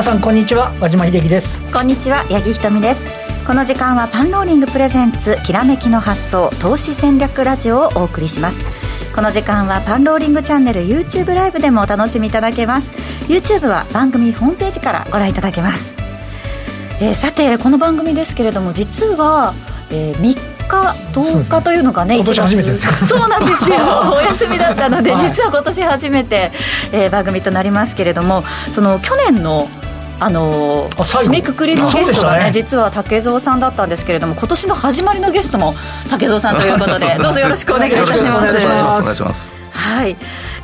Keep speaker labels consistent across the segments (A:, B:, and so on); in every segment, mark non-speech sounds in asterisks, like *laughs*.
A: 皆さんこんにちは和島秀樹です。
B: こんにちは八木ひとみです。この時間はパンローリングプレゼンツきらめきの発想投資戦略ラジオをお送りします。この時間はパンローリングチャンネル YouTube ライブでもお楽しみいただけます。YouTube は番組ホームページからご覧いただけます、えー、さてこの番組ですけれども実は、えー、3日10日というのがね、
A: 今年初めてです。
B: そうなんですよ、*laughs* お休みだったので、実は今年初めて、えー、番組となりますけれども、その去年のあの締めくくりのゲストがね、ね、実は竹蔵さんだったんですけれども今年の始まりのゲストも竹蔵さんということで *laughs* どうぞよろしくお願いいたします。お願
C: いします。
B: はい、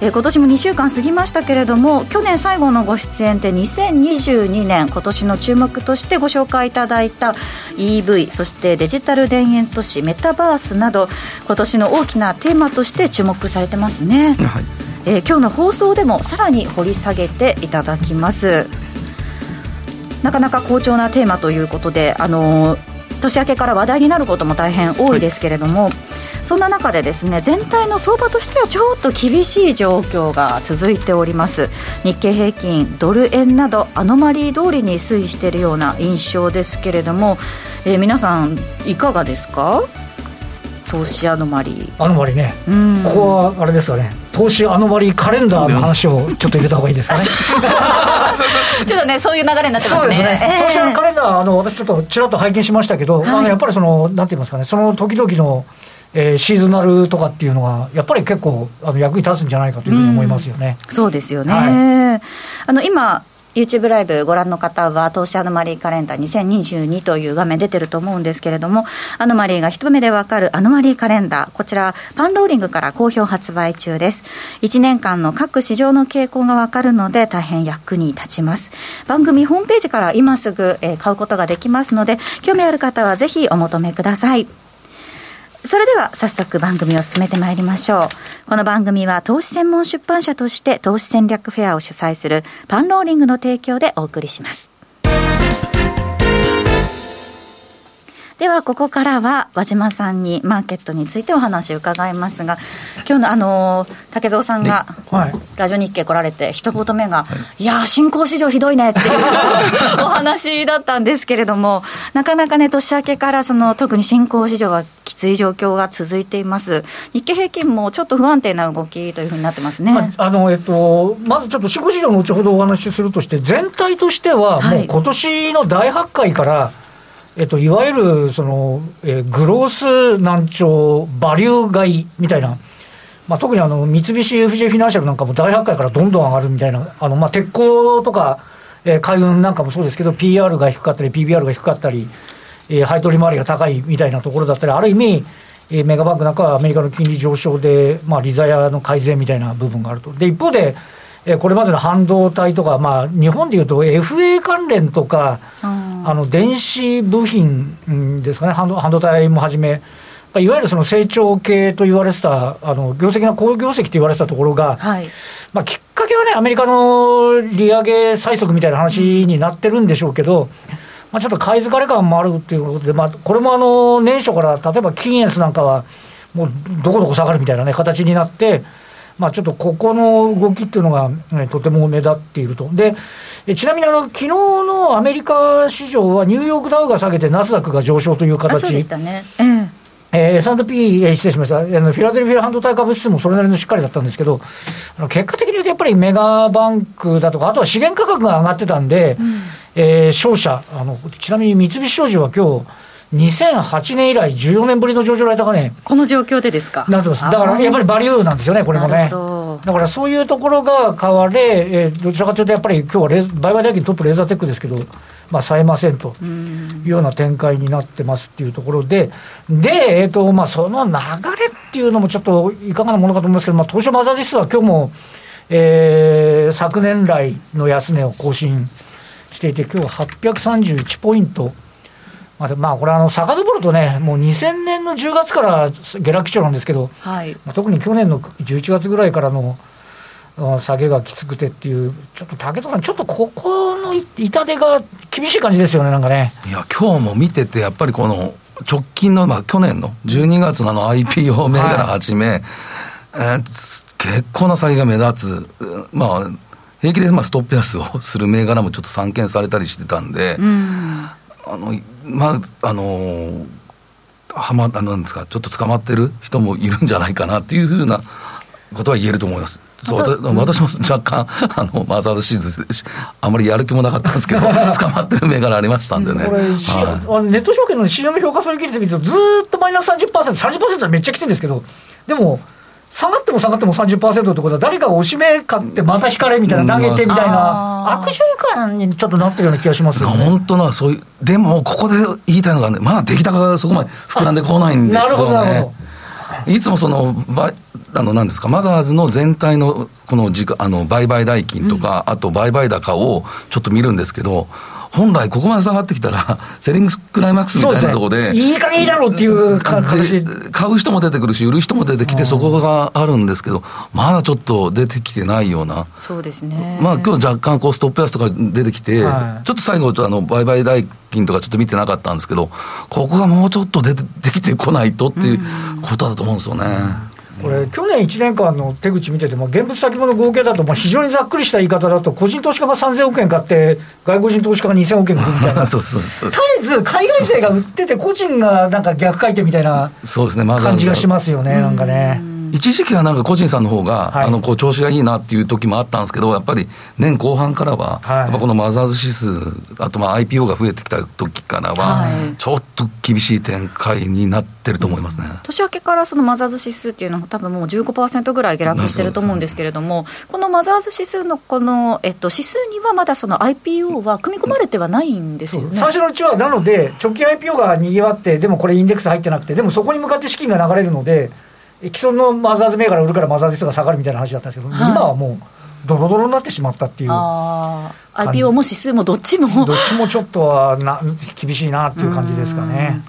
B: えー、今年も2週間過ぎましたけれども去年最後のご出演で2022年今年の注目としてご紹介いただいた EV そしてデジタル田園都市メタバースなど今年の大きなテーマとして注目されてますね、はい。えー、今日の放送でもさらに掘り下げていただきますなかなか好調なテーマということで、あの年明けから話題になることも大変多いですけれども、はい、そんな中でですね全体の相場としてはちょっと厳しい状況が続いております。日経平均ドル円などアノマリー通りに推移しているような印象ですけれども、えー、皆さんいかがですか？投資アノマリ。ー
A: アノマリーね、ここはあれですかね投資アノマリーカレンダーの話をちょっと入れた方がいいですかね。*laughs*
B: ちょっとねそういう流れになってますね。
A: そうですね、えー、投資カレンダーあの私ちょっとちらっと拝見しましたけど、はい、あのやっぱりそのなんて言いますかね。その時々のえー、シーズナルとかっていうのは、やっぱり結構あの役に立つんじゃないかというふうに思いますよね。
B: うそうですよね、はい、あの今 YouTube ライブご覧の方は、投資アノマリーカレンダー2022という画面出てると思うんですけれども、アノマリーが一目でわかるアノマリーカレンダー、こちら、パンローリングから好評発売中です。1年間の各市場の傾向がわかるので、大変役に立ちます。番組ホームページから今すぐ買うことができますので、興味ある方はぜひお求めください。それでは早速番組を進めてまいりましょう。この番組は投資専門出版社として投資戦略フェアを主催するパンローリングの提供でお送りします。ではここからは和島さんにマーケットについてお話を伺いますが今日のあの竹蔵さんが、はい、ラジオ日経来られて一言目が、はい、いや新興市場ひどいねっていう *laughs* お話だったんですけれどもなかなかね年明けからその特に新興市場はきつい状況が続いています。日経平均もちょっと不安定な動きというふうになってますね、ま
A: あ、あのえっと、まずちょっと新興市場後ほどお話しするとして全体としてはもう今年の大発会から、はいえっと、いわゆるその、えー、グロース難聴、バリュー買いみたいな、まあ、特にあの三菱 UFJ フィナンシャルなんかも大発会からどんどん上がるみたいな、あのまあ鉄鋼とか、えー、海運なんかもそうですけど、PR が低かったり、PBR が低かったり、えー、配当利回りが高いみたいなところだったり、ある意味、えー、メガバンクなんかはアメリカの金利上昇で、まあ、リザヤの改善みたいな部分があると。で一方でえこれまでの半導体とか、まあ、日本でいうと FA 関連とか、あの電子部品ですかね、半導体もはじめ、いわゆるその成長系と言われてた、あの業績が好業績と言われてたところが、はい、まあ、きっかけはね、アメリカの利上げ最速みたいな話になってるんでしょうけど、まあ、ちょっと買い疲れ感もあるということで、まあ、これもあの年初から、例えばキーエンスなんかは、もうどこどこ下がるみたいな、ね、形になって、まあ、ちょっとここの動きっていうのが、ね、とても目立っていると。で、ちなみにあの昨日のアメリカ市場は、ニューヨークダウが下げて、ナスダックが上昇という形。
B: そうでしたね。うん
A: えー、S&P、えー、失礼しました、あのフィラデルフィア半導体株指数もそれなりのしっかりだったんですけど、あの結果的に言うとやっぱりメガバンクだとか、あとは資源価格が上がってたんで、うん、えー、商社あの、ちなみに三菱商事は今日2008年以来14年ぶりの上場来高値。
B: この状況でですか？
A: なってます。だからやっぱりバリューなんですよね、これもね。だからそういうところが買われ、えー、どちらかというとやっぱり今日はレ売買代金トップレーザーテックですけど、まあ、冴えませんというような展開になってますっていうところで、で、えっ、ー、と、まあ、その流れっていうのもちょっといかがなものかと思いますけど、まあ、東証マザー指数は今日も、えー、昨年来の安値を更新していて、今日831ポイント。まあ、まあ、これあの、遡るとね、もう2000年の10月から下落基調なんですけど、はい。まあ、特に去年の11月ぐらいからの下げがきつくてっていう、ちょっと武藤さん、ちょっとここの痛手が厳しい感じですよね、なんかね。
C: いや、今日も見てて、やっぱりこの直近の、まあ、去年の12月のの IPO 銘柄はじめ、はい、えー、結構な下げが目立つ、まあ、平気でまあストップ安をする銘柄もちょっと散見されたりしてたんで、うん、あの、まあ、あの、はま、あなんですか、ちょっと捕まってる人もいるんじゃないかなっていうふうなことは言えると思います。私も若干、あの、マザーズシーズン、あまりやる気もなかったんですけど、*laughs* 捕まってる銘柄ありましたんでね。これ、はい、
A: ネット証券の CM 評価損益率見ると、ずっとマイナス30%、30%はめっちゃきついんですけど、でも、下がっても下がっても30%ってことは、誰かが押し目買ってまた引かれみたいな、投げてみたいな、悪循環にちょっとなってるような気がしますよね。
C: 本当な、そういう、でも、ここで言いたいのがね、まだ出来高がそこまで膨らんでこないんですよね。なるほど、なるほど。いつもその、あの、なんですか、マザーズの全体の、この時あの、売買代金とか、うん、あと売買高をちょっと見るんですけど、本来ここまで下がってきたら、*laughs* セリングクライマックスみたいなところで、
A: でね、いい加減いいだろうっていう形。
C: 買う人も出てくるし、売る人も出てきて、そこがあるんですけど、まだちょっと出てきてないような、
B: そうですね。
C: まあ今日若干こうストップ安とか出てきて、はい、ちょっと最後、あの売買代金とかちょっと見てなかったんですけど、ここがもうちょっと出てきてこないとっていうことだと思うんですよね。うん
A: これ、去年1年間の手口見てても、現物先物合計だと、非常にざっくりした言い方だと、個人投資家が3000億円買って、外国人投資家が2000億円買うみたいな、*laughs*
C: そうそうそう
A: 絶えず海外勢が売ってて、個人がなんか逆回転みたいな感じがしますよね、なんかね。
C: 一時期はなんか個人さんの方が、はい、あのこう調子がいいなっていう時もあったんですけど、やっぱり年後半からは、はい、やっぱこのマザーズ指数、あとまあ IPO が増えてきた時からは、ちょっと厳しい展開になってると思いますね、
B: 年明けからそのマザーズ指数っていうのは、多分もう15%ぐらい下落してると思うんですけれども、このマザーズ指数のこの、えっと、指数にはまだその IPO は組み込まれてはないんですよね、
A: 最初のうちは、なので、直近 IPO がにぎわって、でもこれ、インデックス入ってなくて、でもそこに向かって資金が流れるので、既存のマザーズ銘柄売るからマザーズ数が下がるみたいな話だったんですけど、はい、今はもう、ドロドロになってしまったっていう。
B: IPO も指数もどっちも。
A: どっちもちょっとはな厳しいなっていう感じですかね。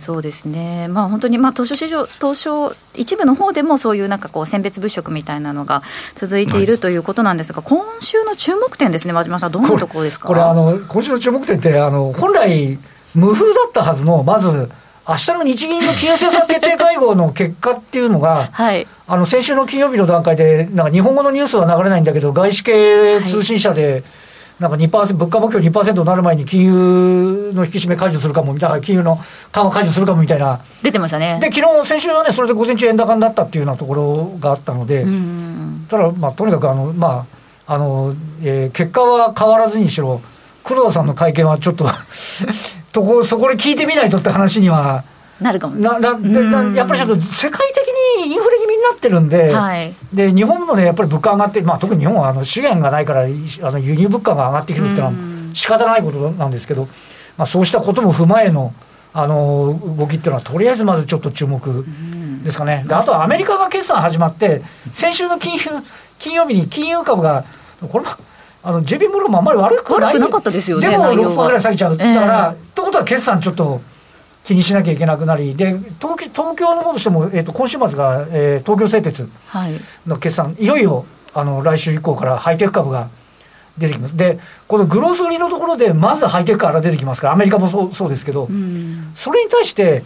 B: そうですね、まあ、本当に、まあ、東証市場、東証一部の方でもそういうなんかこう選別物色みたいなのが続いているということなんですが、はい、今週の注目点ですね、真島さん、どんなところですか？
A: これあの、今週の注目点って、あの本来、無風だったはずの、まず、明日の日銀の金融政策決定会合の結果っていうのが、はい、あの先週の金曜日の段階で、なんか日本語のニュースは流れないんだけど、外資系通信社で、なんか2%、物価目標2%になる前に金融の引き締め解除するかもみたいな、金融の緩和解除するかもみたいな。
B: 出てましたね。
A: で、昨日先週はね、それで午前中円高になったっていうようなところがあったので、ただ、まあ、とにかくあの、まあ、あの、えー、結果は変わらずにしろ、黒田さんの会見はちょっととこそこで聞いてみないとって話には。
B: なるかもな
A: ななやっぱりちょっと世界的にインフレ気味になってるんで、はい、で日本のね、やっぱり物価上がって、まあ、特に日本はあの資源がないから、あの輸入物価が上がってくるってのは仕方ないことなんですけど、まあ、そうしたことも踏まえのあの動きっていうのは、とりあえずまずちょっと注目ですかね、であとはアメリカが決算始まって、先週の金融金曜日に金融株が、これも。あの JP モルもあんまり悪くない。
B: 悪くなかったですよね
A: でも6%ぐらい下げちゃう、だから、えー、ってことは決算ちょっと気にしなきゃいけなくなり。で東東京の方としても、えーと、今週末が、えー、東京製鉄の決算、はい、いよいよあの来週以降からハイテク株が出てきます。でこのグロース売りのところでまずハイテクから出てきますからアメリカもそうそうですけど、うん、それに対して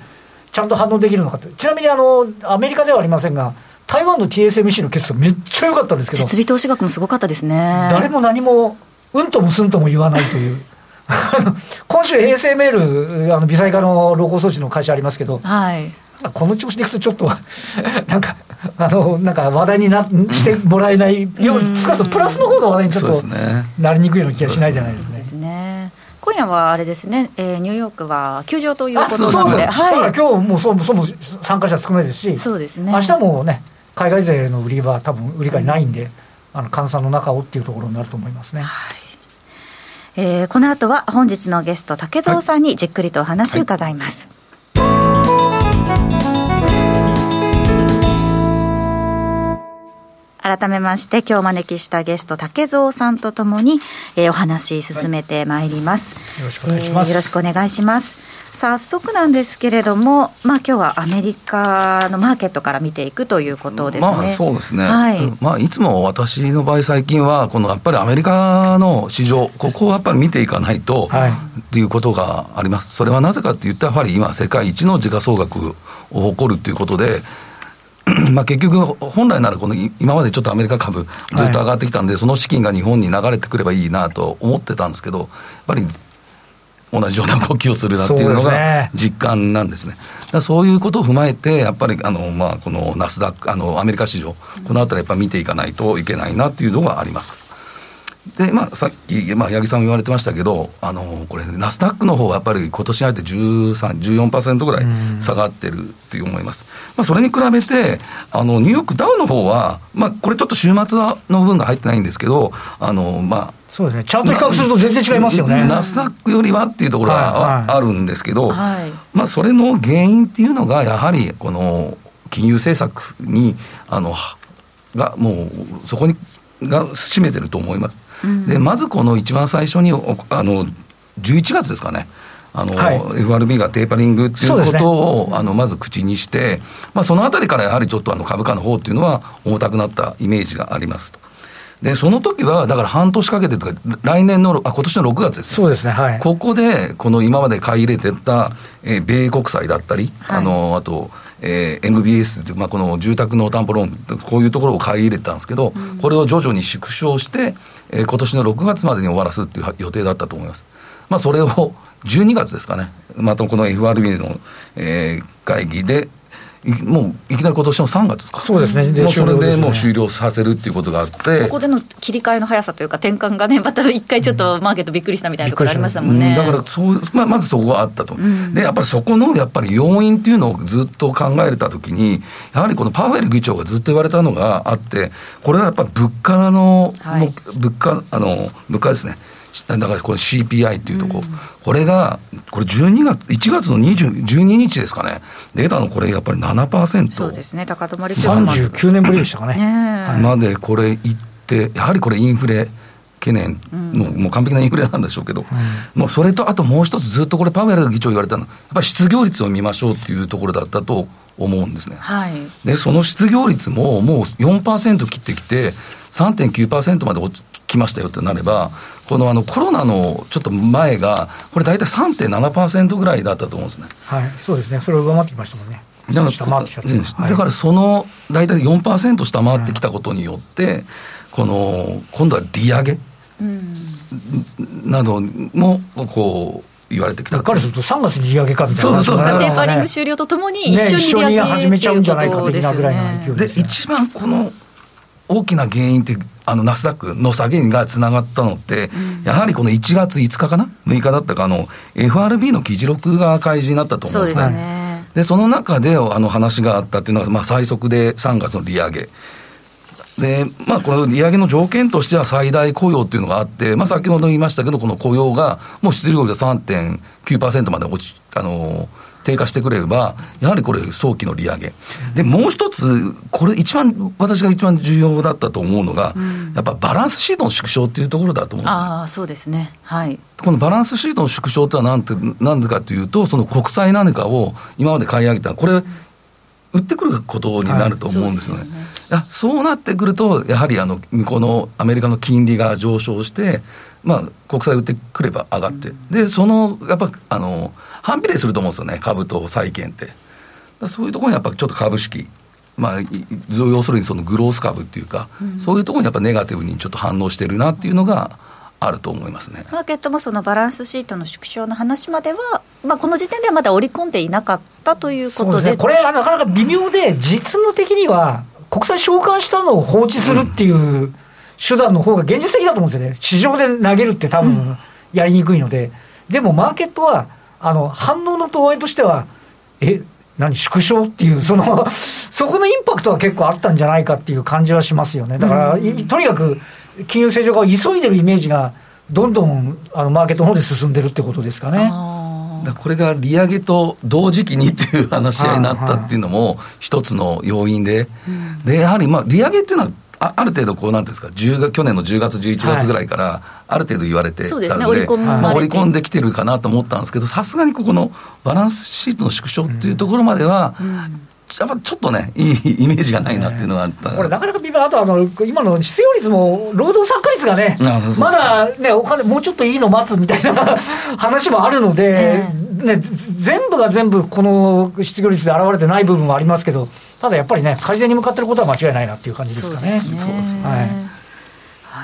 A: ちゃんと反応できるのかって。ちなみにあのアメリカではありませんが台湾の TSMC の決算めっちゃ良かったんですけど
B: 設備投資額もすごかったですね。
A: 誰も何もうんともすんとも言わないという。*laughs* 今週衛星メールあの微細化の露光装置の会社ありますけど、はい、この調子でいくとちょっと *laughs* なんかあのなんか話題になしてもらえないように使うとプラスの方の話題にちょっとなりにくいような気がしないじゃないですね。ですね。
B: 今夜はあれですね、えー、ニューヨークは休場ということなので、
A: はい、だから今日もそもそも参加者少ないですし、
B: そうですね。
A: 明日もね、海外勢の売りは多分売り買いないんで、あの換算の中をっていうところになると思いますね。はい。
B: えー、この後は本日のゲスト竹蔵さんにじっくりとお話を伺います、改めまして今日お招きしたゲスト竹蔵さんとともに、えー、お話進めてまいります、
A: よろしくお願いします、
B: よろしくお願いします早速なんですけれども、まあ今日はアメリカのマーケットから見ていくということですね。
C: まあそうですね。はい。まあいつも私の場合最近はこのやっぱりアメリカの市場ここをやっぱり見ていかないと、はい、っていうことがあります。それはなぜかって言ったらやっぱり今世界一の時価総額を誇るということで。*clears throat* まあ結局、本来ならこの今までちょっとアメリカ株、ずっと上がってきたんで、はい、その資金が日本に流れてくればいいなと思ってたんですけど、やっぱり同じような動きをするなっていうのが実感なんですね。そうそういうことを踏まえて、やっぱりあの、まあ、このナスダック、あのアメリカ市場、このあたりやっぱ見ていかないといけないなっていうのがあります。で、まあ、さっき、まあ、八木さんも言われてましたけど、あのこれ、ナスダックの方はやっぱり今年に入って13、14%ぐらい下がってるって思います。まあ、それに比べて、あの、ニューヨークダウの方は、まあ、これちょっと週末の分が入ってないんですけど、あの、まあ、
A: そうですね、チャート比較すると全然違いますよね。
C: ナスダックよりはっていうところはあるんですけど、はい、まあ、それの原因っていうのが、やはり、この、金融政策に、あの、が、もう、そこに、が占めてると思います。でまずこの一番最初にあの11月ですかね。あの、はい、FRB がテーパリングっていうことを、ね、あのまず口にして、まあ、そのあたりからやはりちょっとあの株価の方っていうのは重たくなったイメージがありますと。で、その時は、だから半年かけてとか、来年の、あ、今年の6月です、
A: ね、そうですね、はい。
C: ここで、この今まで買い入れてた、えー、米国債だったり、はい、あの、あと、えー、MBS という、まあ、この住宅の担保ローン、こういうところを買い入れたんですけど、うん、これを徐々に縮小して、えー、今年の6月までに終わらすっていう予定だったと思います。まあ、それを12月ですかね、またこの FRB の、えー、会議で、もういきなり今年の3月ですか、
A: そうですね、
C: でもうそれでもう終了させるっていうことがあって、
B: ここでの切り替えの速さというか、転換がね、また一回ちょっとマーケットびっくりしたみたいなところありましたもんね、
C: うん、だからそう、まあ、まずそこがあったと、うん、でやっぱりそこのやっぱり要因っていうのをずっと考えたときに、やはりこのパウエル議長がずっと言われたのがあって、これはやっぱり物価の、はい、物価あの物価ですね。だからこれ CPI っていうとこ、うん、これが、これ12月、1月の20 12日ですかね、出たのこれやっぱり7%。
B: そうですね、高止まり
A: 39年ぶりでしたかね。
C: ねまでこれいって、やはりこれインフレ。懸念、うん、もうもう完璧なインフレなんでしょうけど、うん、もうそれとあともう一つ、ずっとこれ、パウエル議長言われたの。は、やっぱり失業率を見ましょうっていうところだったと思うんですね。はい、で、その失業率ももう4%切ってきて、3.9%まで落きましたよってなれば、このあのコロナのちょっと前が、これ大体3.7%ぐらいだったと思うんですね。
A: はい、そうですね、それを上回ってきましたもんね。だ
C: からだからその大体4%下回ってきたことによって、この今度は利上げなどもこう言われてきた。
A: 彼すると3月に利上げかみたい
B: な。そうそうそう。テーパリング終了とともに一緒に利上げ、ね、
A: 始めちゃう。んじゃないか的なぐらいの勢い
C: で、一番この大きな原因って、あのナスダックの下げがつながったのって、うん、やはりこの1月5日かな、6日だったか、あの FRB の議事録が開示になったと思うんですね。そねでその中であの話があったっていうのが、まあ、最速で3月の利上げ。で、まあ、この利上げの条件としては最大雇用っていうのがあって、まあ、先ほど言いましたけど、この雇用が、もう失業率が3.9%まで落ち、あのー低下してくれれば、やはりこれ、早期の利上げ、でもう一つ、これ、一番、私が一番重要だったと思うのが、うん、やっぱバランスシートの縮小っていうところだと思うんです
B: あそうですね、はい、
C: このバランスシートの縮小ってのはなんて、なんでかというと、その国債何かを今まで買い上げた、これ、売ってくることになると思うんですよね。はい、そうそうなってくると、やはりあの向こうのアメリカの金利が上昇して、まあ、国債売ってくれば上がって、で、その、やっぱ、あの、反比例すると思うんですよね、株と債券って。そういうところにやっぱちょっと株式、まあ、要するにそのグロース株っていうか、うん、そういうところにやっぱネガティブにちょっと反応してるなっていうのが、あると思いますね。
B: マーケットもそのバランスシートの縮小の話までは、まあ、この時点ではまだ織り込んでいなかったということで、
A: ね、これなかなか微妙で、実務的には国債償還したのを放置するっていう、うん手段の方が現実的だと思うんですよね。市場で投げるって多分やりにくいので。うん、でもマーケットは、あの、反応の度合いとしては、え、何、縮小っていう、*laughs* そのそこのインパクトは結構あったんじゃないかっていう感じはしますよね。だから、うん、とにかく金融正常化を急いでるイメージが、どんどんあのマーケットの方で進んでるってことですかね。
C: これが利上げと同時期にっていう話し合いになったっていうのも一つの要因で、でやはりまあ利上げっていうのはあある程度こうなんていうんですか、去年の10月、11月ぐらいから、ある程度言われてたので、はい、ね、織り込まあ、織り込んできてるかなと思ったんですけど、さすがにここのバランスシートの縮小っていうところまでは、うんやっぱちょっとね、いいイメージがないなっていうのはあった、
A: これ、なかなか微妙、あとあの今の失業率も、労働参加率がね、まだね、お金、もうちょっといいの待つみたいな *laughs* 話もあるので、ね、全部が全部この失業率で現れてない部分はありますけど、ただやっぱりね、改善に向かっていることは間違いないなっていう感じですかね。そうですね。はい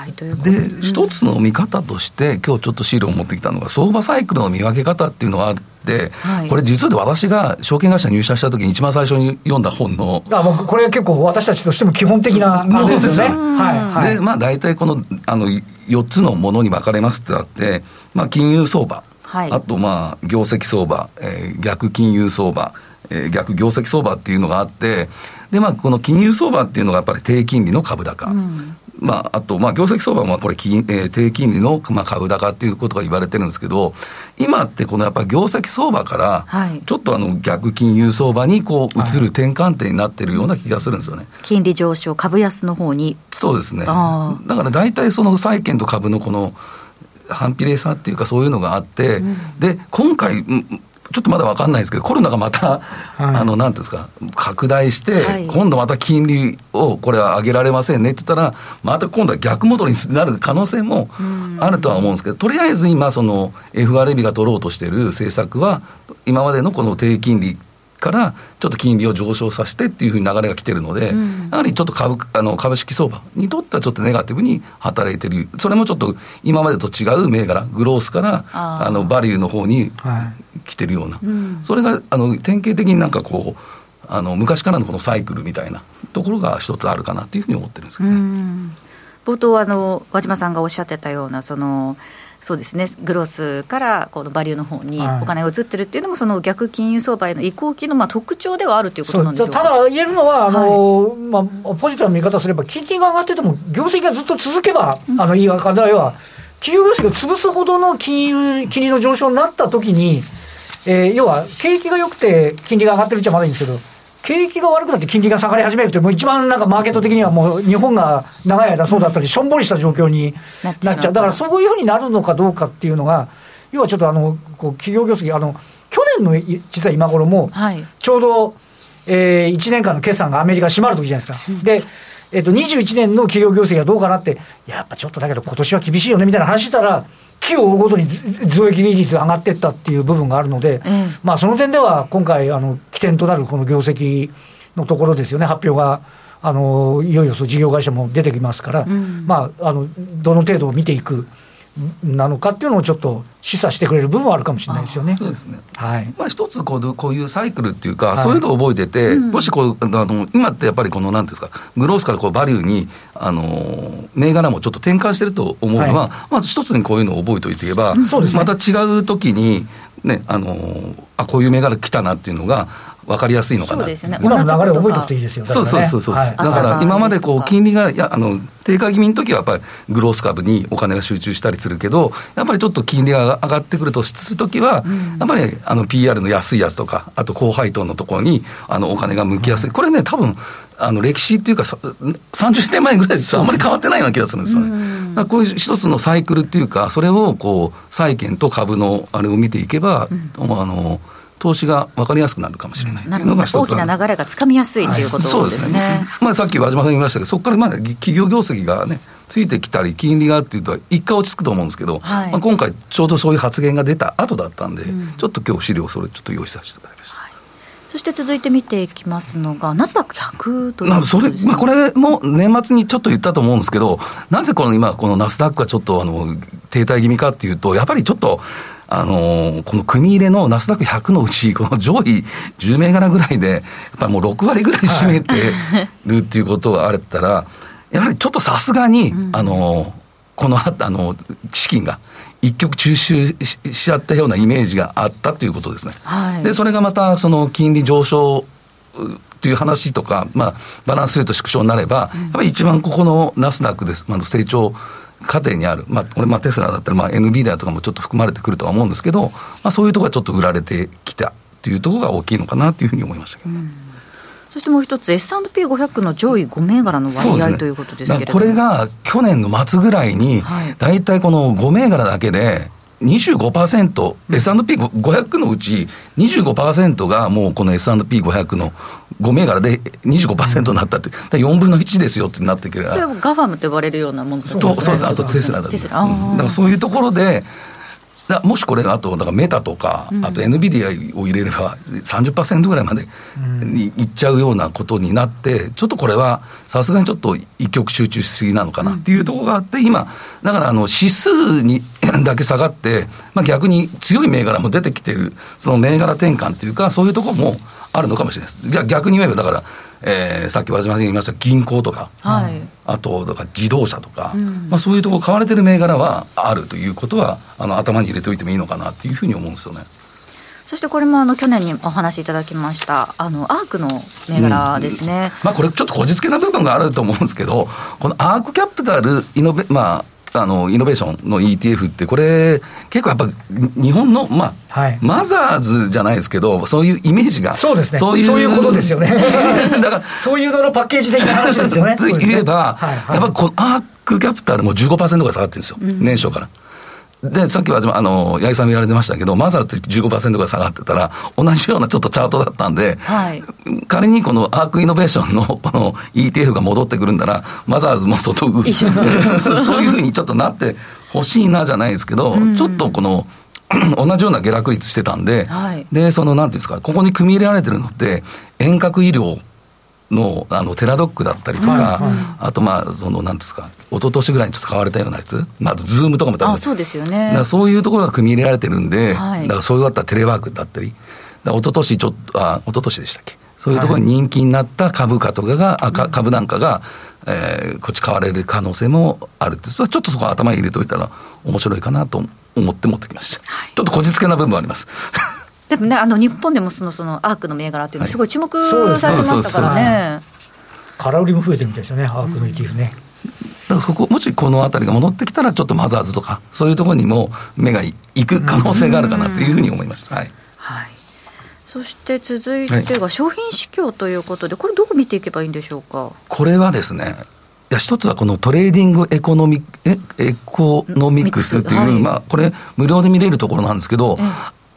C: はい、で、一つの見方として、今日ちょっと資料を持ってきたのが、相場サイクルの見分け方っていうのがあって、はい、これ、実は私が証券会社入社した時に、一番最初に読んだ本の。
A: あもうこれ、結構、私たちとしても基本的なものですよね。
C: はい、で、まあ、大体このあの4つのものに分かれますってあって、まあ、金融相場、はい、あと、まあ、業績相場、えー、逆金融相場、えー、逆業績相場っていうのがあって、で、まあ、この金融相場っていうのがやっぱり低金利の株高。うんまあ、あと、まあ、業績相場もこれ金、えー、低金利の、まあ、株高っていうことが言われてるんですけど、今ってこのやっぱり業績相場から、ちょっとあの逆金融相場にこう移る転換点になってるような気がするんですよね。
B: 金利上昇、株安の方に。
C: そうですね。だから大体その債券と株のこの、反比例差っていうか、そういうのがあって、うん、で今回、ちょっとまだ分かんないですけど、コロナがまた、はい、あの、なんていうんですか、拡大して、はい、今度また金利をこれは上げられませんねって言ったら、また今度は逆戻りになる可能性もあるとは思うんですけど、とりあえず今、その FRB が取ろうとしている政策は、今までのこの低金利からちょっと金利を上昇させてっていうふうに流れが来てるので、うん、やはりちょっと株あの株式相場にとってはちょっとネガティブに働いてる、それもちょっと今までと違う銘柄、グロースからあのバリューの方に来てるような、はい、それがあの典型的になんかこう、あの昔からのこのサイクルみたいなところが一つあるかなっていうふうに思ってるんですけどね。
B: 冒頭あの和島さんがおっしゃってたようなそのそうですね、グロースからこのバリューの方にお金が移ってるっていうのも、その逆金融相場への移行期のまあ特徴ではあるということなんでしょう
A: ただ言えるのは、あの、はい、まあ、ポジティブな見方すれば、金利が上がってても、業績がずっと続けば、うん、あのいい課題は、企業業績を潰すほどの金融、金利の上昇になったときに、えー、要は景気が良くて金利が上がってるっちゃまだいいんですけど、景気が悪くなって金利が下がり始めるって、もう一番なんかマーケット的にはもう日本が長い間そうだったり、しょんぼりした状況になっちゃう。だからそういうふうになるのかどうかっていうのが、要はちょっとあの、こう企業業績、あの、去年の実は今頃も、ちょうど、えー、1年間の決算がアメリカ閉まる時じゃないですか。で、えっ、と、21年の企業業績はどうかなって、やっぱちょっとだけど今年は厳しいよねみたいな話したら、期を追うごとに増益率が上がっていったっていう部分があるので、うん、まあその点では今回、あの起点となるこの業績のところですよね、発表が。あのいよいよそう事業会社も出てきますから、うん、まあ、あのどの程度を見ていくなのかっていうのをちょっと示唆してくれる部分はあるかもしれないですよね。
C: そうですね。はい。まあ一つこうこういうサイクルっていうか、はい、そういうのを覚えてて、うん、もしこうあの今ってやっぱりこのなんですかグロースからこうバリューにあの銘柄もちょっと転換してると思うのは、はい、まず一つにこういうのを覚えておいていけば、うんね、また違う時にねあのあこういう銘柄来たなっていうのが分かりやすいのかな。そうですね、
A: 今の流れを覚えておくといいですよ、ね、
C: そうそうそうそう、はい、だから今までこう金利がやあの低下気味の時はやっぱりグロース株にお金が集中したりするけど、やっぱりちょっと金利が上がってくるとするときは、やっぱりあの PR の安いやつとか、あと高配当のところにあのお金が向きやすい、これね、多分あの歴史っていうか、30年前ぐらいです。あんまり変わってないような気がするんですよね。こういう一つのサイクルっていうか、それをこう債券と株のあれを見ていけば、うん、あの投資が分かりやすくなるかもしれない。なるほど。
B: 大きな流れがつかみやすいということですね。すね。
C: まあ、さっき和島さん言いましたけど、そこからまだ企業業績がね、ついてきたり、金利がっていうと、一回落ち着くと思うんですけど、はい、まあ、今回、ちょうどそういう発言が出た後だったんで、うん、ちょっと今日資料、それちょっと用意させていただきました。はい、
B: そして続いて見ていきますのが、ナスダック100という、ね、
C: それ、まあ、これも年末にちょっと言ったと思うんですけど、なぜこの今、このナスダックがちょっとあの停滞気味かっていうと、やっぱりちょっと、あのこの組入れのナスダック100のうち、この上位10銘柄ぐらいで、やっぱりもう6割ぐらい占めてるっていうことがあったら、やはりちょっとさすがに、あのこのあの資金が。一極中収しちゃったようなイメージがあったということですね。はい、で、それがまた、その金利上昇という話とか、まあ、バランスレート縮小になれば、やっぱり一番ここのナスダックです、まあ、成長過程にある、まあ、これ、まあ、テスラだったら、まあ、NVIDIA とかもちょっと含まれてくるとは思うんですけど、まあ、そういうところがちょっと売られてきたというところが大きいのかなというふうに思いましたけど、うん、
B: そしてもう一つ、S&P500 の上位5銘柄の割合、ね、ということですけれど
C: も。これが去年の末ぐらいに、大体この5銘柄だけで、25%、うん、S&P500 のうち25%がもうこの S&P500 の5銘柄で25%になったって、うん、4分の1ですよってなってくる。そ
B: れはガファムと呼ばれるようなもの
C: とそうです、あとテスラだと。テスラ。だからそういうところで、もしこれ、あと、だからメタとか、あと NVIDIA を入れれば30%ぐらいまでにいっちゃうようなことになって、ちょっとこれはさすがにちょっと一極集中しすぎなのかなっていうところがあって、今、だからあの指数に *coughs* だけ下がって、まあ、逆に強い銘柄も出てきてる、その銘柄転換というか、そういうところもあるのかもしれないです。逆に言えば、だから、えー、さっき和島さん言いました銀行とか、はい、あとだから自動車とか、うん、まあ、そういうところ買われてる銘柄はあるということはあの頭に入れておいてもいいのかなっていうふうに思うんですよね。
B: そしてこれもあの去年にお話しいただきましたあのアークの銘柄ですね、
C: うん、まあ、これちょっとこじつけな部分があると思うんですけどこのアークキャピタルイノベ、まあ、あの、イノベーションの ETF って、これ、結構やっぱ、日本の、まあ、はい、マザーズじゃないですけど、そういうイメージが。
A: そうですね。そういうことですよね。*laughs* だから、そういうののパッケージ的な話ですよね。と *laughs*
C: 言えば、はいはい、やっぱこのアークキャピタルも15%ぐらい下がってるんですよ、うん、年初から。で、さっきは、あの、八木さんも言われてましたけど、マザーって15%ぐらい下がってたら、同じようなちょっとチャートだったんで、はい、仮にこのアークイノベーションの *laughs* この ETF が戻ってくるんだら、マザーズも外 *laughs* そういうふうにちょっとなってほしいなじゃないですけど、うん、ちょっとこの、*clears throat* 同じような下落率してたんで、はい、で、その、なんていうんですか、ここに組み入れられてるのって、遠隔医療のあのテラドックだったりとか、はいはい、あとまあ、そのなんですか、一昨年ぐらいにちょっと買われたようなやつ、まあ、ズームとかも多分
B: そうですよね。
C: そういうところが組み入れられてるんで、はい、だからそういうあったテレワークだったり、一昨年ちょっと、あ、一昨年でしたっけ、そういうところに人気になった株価とかが、はい、あ株なんかが、えー、こっち買われる可能性もあるって、ちょっとそこ頭に入れておいたら面白いかなと思って持ってきました。はい、ちょっとこじつけな部分はあります。
B: でもね、あの日本でもそのそのアークの銘柄っていうのは、すごい注目されてましたからね。
A: 空売りも増えてるみたいですよね、アークの ETF ね。
C: だからそこ、もしこのあたりが戻ってきたら、ちょっとマザーズとか、そういうところにも目がいく可能性があるかなというふうに思いました。はい、はい。
B: そして続いてが商品市況ということで、これ、どう見ていけばいいんでしょうか？
C: これはですね、いや一つはこのトレーディングエコノミエエコノミクスっていう、はい、まあ、これ、無料で見れるところなんですけど、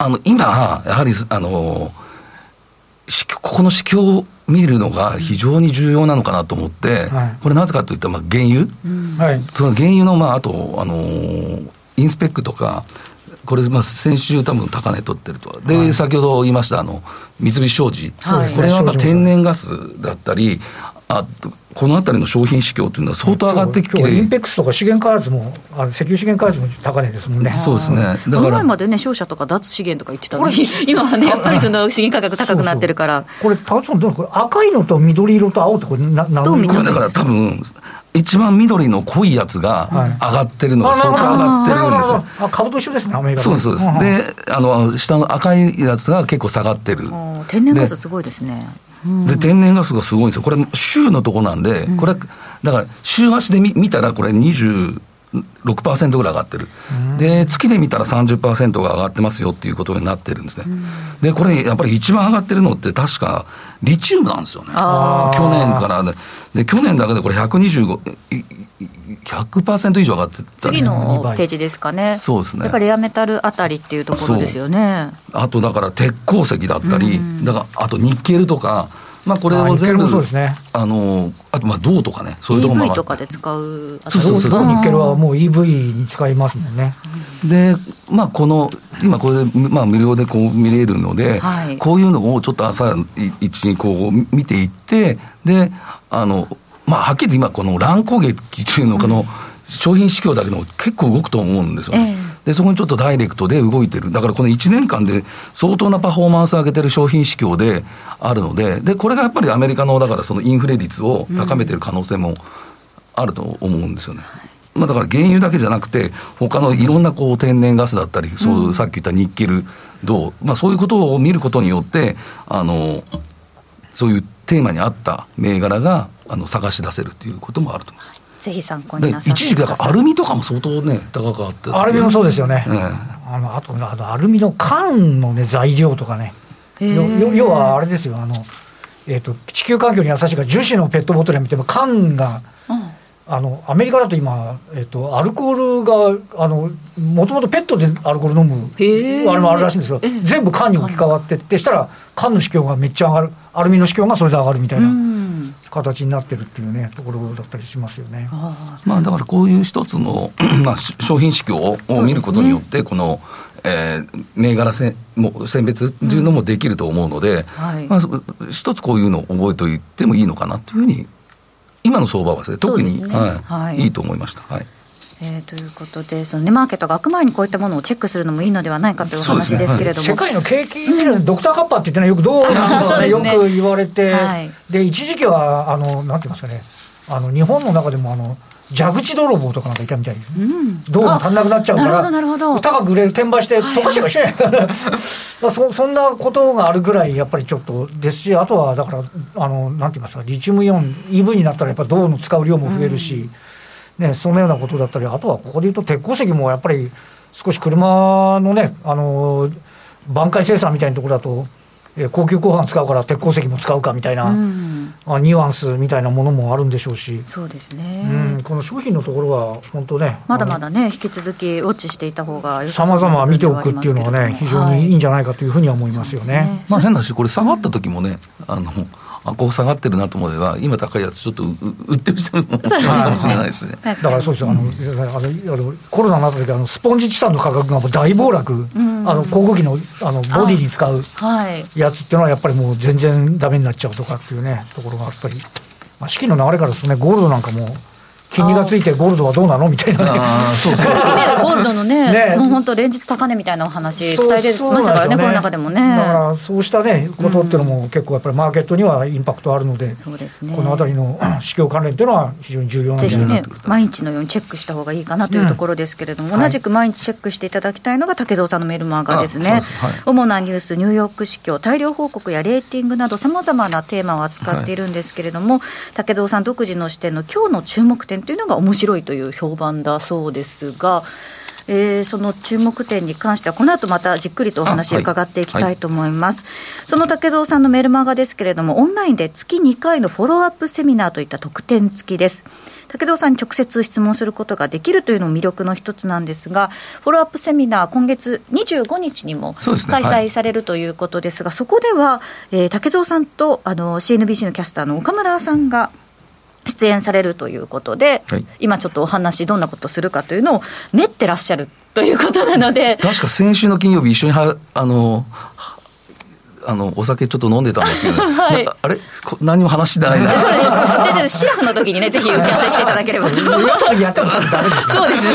C: あの今、やはりあのここの市況を見るのが非常に重要なのかなと思って、はい、これなぜかといったら、まあ、原油、うん、その原油の、まあ、あと、あのインスペックとか、これ、まあ、先週多分高値取ってると。で、はい、先ほど言いました、あの、三菱商事。はい、これは天然ガスだったり、あこのあたりの商品市況というのは相当上がってきて、
A: インペックスとか資源開発も、あの石油資源開発も高値ですもんね。
C: そうですね。だ
B: から前までね、商社とか脱資源とか言ってたのに、今はね、やっぱりその資源価格高くなってるから。
A: そうそうこれ、高橋さん、どうこれ赤いのと緑色と青って、これ、な
B: どう見
C: だから多分一番緑の濃いやつが上がってるのが相当上がってるんですよ。
A: あ、株と一緒ですね、アメリカ
C: そうそうです。で、あの、下の赤いやつが結構下がってる。
B: 天然ガスすごいですね。
C: で、天然ガスがすごいんですよ。これ、週のとこなんで、これ、だから、週足で見見たら、これ26%ぐらい上がってる。で、月で見たら30%が上がってますよっていうことになってるんですね。で、これ、やっぱり一番上がってるのって、確か、リチウムなんですよね。去年からね。で、去年だけでこれ125、100%以上上がってた、
B: ね、次のページですかね。
C: そうですね。
B: やっぱりレアメタルあたりっていうところですよね。
C: あとだから鉄鉱石だったり、だからあとニッケルとか、まあ、これを全部、そうですね、あのあとまあ銅とかね、
B: そういうところも EV とかで使う、
A: そうそうそう、ニッケルはもう EV に使いますもんね。
C: で、まあ、この、今これで、まあ、無料でこう見れるので、はい、こういうのをちょっと朝一にこう見ていって、で、あの、まあ、はっきり今、この乱攻撃っていうの、この商品市況だけでも結構動くと思うんですよね。えーで、そこにちょっとダイレクトで動いてる。だからこの1年間で相当なパフォーマンスを上げてる商品市況であるので、で、これがやっぱりアメリカの、だからそのインフレ率を高めてる可能性もあると思うんですよね。まあ、だから原油だけじゃなくて、他のいろんなこう天然ガスだったり、そうさっき言ったニッケル、銅、まあ、そういうことを見ることによって、あのそういうテーマに合った銘柄があの探し出せるということもあると思います。
B: ぜひ参考にな
C: さ一時期、だからアルミとかも相当ね、高かった
A: アルミもそうですよね、あのあとあのアルミの缶の、ね、材料とかね、要はあれですよ、あのえーと、地球環境に優しいから、樹脂のペットボトル見ても、缶が、うん、あのアメリカだと今、えーと、アルコールがもともとペットでアルコール飲むあれもあるらしいんですけど、全部缶に置き換わってってしたら、缶の市況がめっちゃ上がる、アルミの市況がそれで上がるみたいな。形になってるっていうねところだったりしますよね。
C: まあだからこういう一つの *clears throat* まあ商品指標を見ることによって、この、えー、銘柄せも選別っていうのもできると思うので、うんはい、まあ、一つこういうのを覚えておいてもいいのかなというふうに、今の相場はですね、特に、ね、はい、はい、いいと思いました。はい
B: えー、ということで、そのね、マーケットが開く前にこういったものをチェックするのもいいのではないかという話ですけれども、
A: ねはい、世界の景気見る、ドクターカッパーって言ってね、よくどうなんかね、よく言われて、はい、で一時期はあの、なんて言いますかね、あの日本の中でもあの、蛇口泥棒とかなんかいたみたいです、うん、銅が足んなくなっちゃうから、高く売れる、転売して、溶かしちゃいしないそそんなことがあるぐらい、やっぱりちょっとですし、あとはだから、あのなんて言いますか、リチウムイオン、EV になったら、やっぱ銅の使う量も増えるし。うんね、そのようなことだったり、あとはここでいうと、鉄鉱石もやっぱり少し車のね、あの挽回生産みたいなところだと、えー、高級鋼板使うから鉄鉱石も使うかみたいな、うん、あニュアンスみたいなものもあるんでしょうし、
B: そうですね、
A: うん、この商品のところは本当ね、
B: まだまだね、引き続きウォッチしていた方が
A: さまざま見ておくっていうのはね、非常にいいんじゃないかというふうには思いますよね。はい、ね
C: まあ、変なし、これ、下がった時もね、あのあこう下がってるなと思えば、今高いやつ、ちょっと売ってる人もいるかもしれないですね。
A: だからそうですよ、あの、あのコロナになった時あのスポンジチタンの価格が大暴落、あの航空機のあのボディに使うやつっていうのは、やっぱりもう全然だめになっちゃうとかっていうね、ところがやっぱり、まあ、資金の流れからですね、ゴールドなんかも。金利がついてゴールドはどうなの？みたいなね。
B: そうそう *laughs* ゴールドのね、ね。もう本当連日高値みたいなお話伝えてましたからね、ね。この中でもね。
A: だからそうしたね、ことっていうのも結構やっぱりマーケットにはインパクトあるので、そうですね、このあたりの *clears throat* 市況関連っていうのは非常に重要なん
B: じゃないね、毎日のようにチェックした方がいいかなというところですけれども、うん、同じく毎日チェックしていただきたいのが竹蔵さんのメルマガですね。す。はい、主なニュース、ニューヨーク市況、大量報告やレーティングなどさまざまなテーマを扱っているんですけれども、はい、竹蔵さん独自の視点の今日の注目点というのが面白いいという評判だそうですが、えー、その注目点に関しては、この後またじっくりとお話伺っていきたいと思います。はいはい、その竹蔵さんのメルマガですけれども、オンラインで月2回のフォローアップセミナーといった特典付きです。竹蔵さんに直接質問することができるというのも魅力の一つなんですが、フォローアップセミナー、今月25日にも開催されるということですが、そ、ねはい、そこでは、えー、竹蔵さんとあの CNBC のキャスターの岡村さんが出演されるということで、はい、今ちょっとお話、どんなことするかというのを練ってらっしゃるということなので。
C: 確か先週の金曜日、一緒にはあのあのお酒ちょっと飲んでたんですけど、*laughs* はい、あれ？何も話してないな。*laughs*
B: そうです。じゃあ、ちょっとシラフの時にね、*laughs* ぜひ打ち合わせしていただければと。そうですね。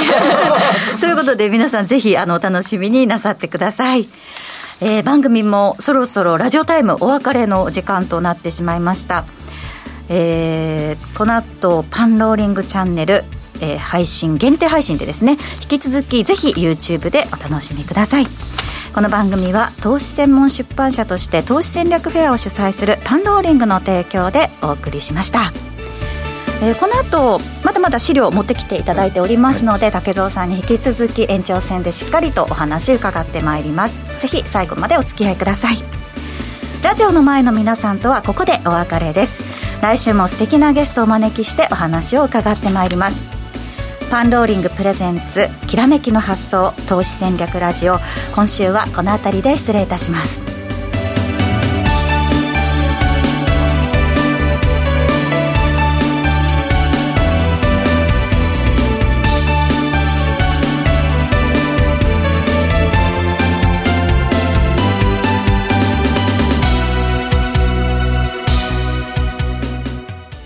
B: ということで、皆さんぜひ、あの、お楽しみになさってください。えー、番組もそろそろラジオタイムお別れの時間となってしまいました。えー、この後パンローリングチャンネル、えー、配信限定配信でですね引き続きぜひ YouTube でお楽しみください。この番組は投資専門出版社として投資戦略フェアを主催するパンローリングの提供でお送りしました。えー、この後まだまだ資料を持ってきていただいておりますので、はい、竹蔵さんに引き続き延長戦でしっかりとお話伺ってまいります。ぜひ最後までお付き合いください。ラジオの前の皆さんとはここでお別れです来週も素敵なゲストをお招きしてお話を伺ってまいります。パンローリングプレゼンツきらめきの発想投資戦略ラジオ。今週はこの辺りで失礼いたします。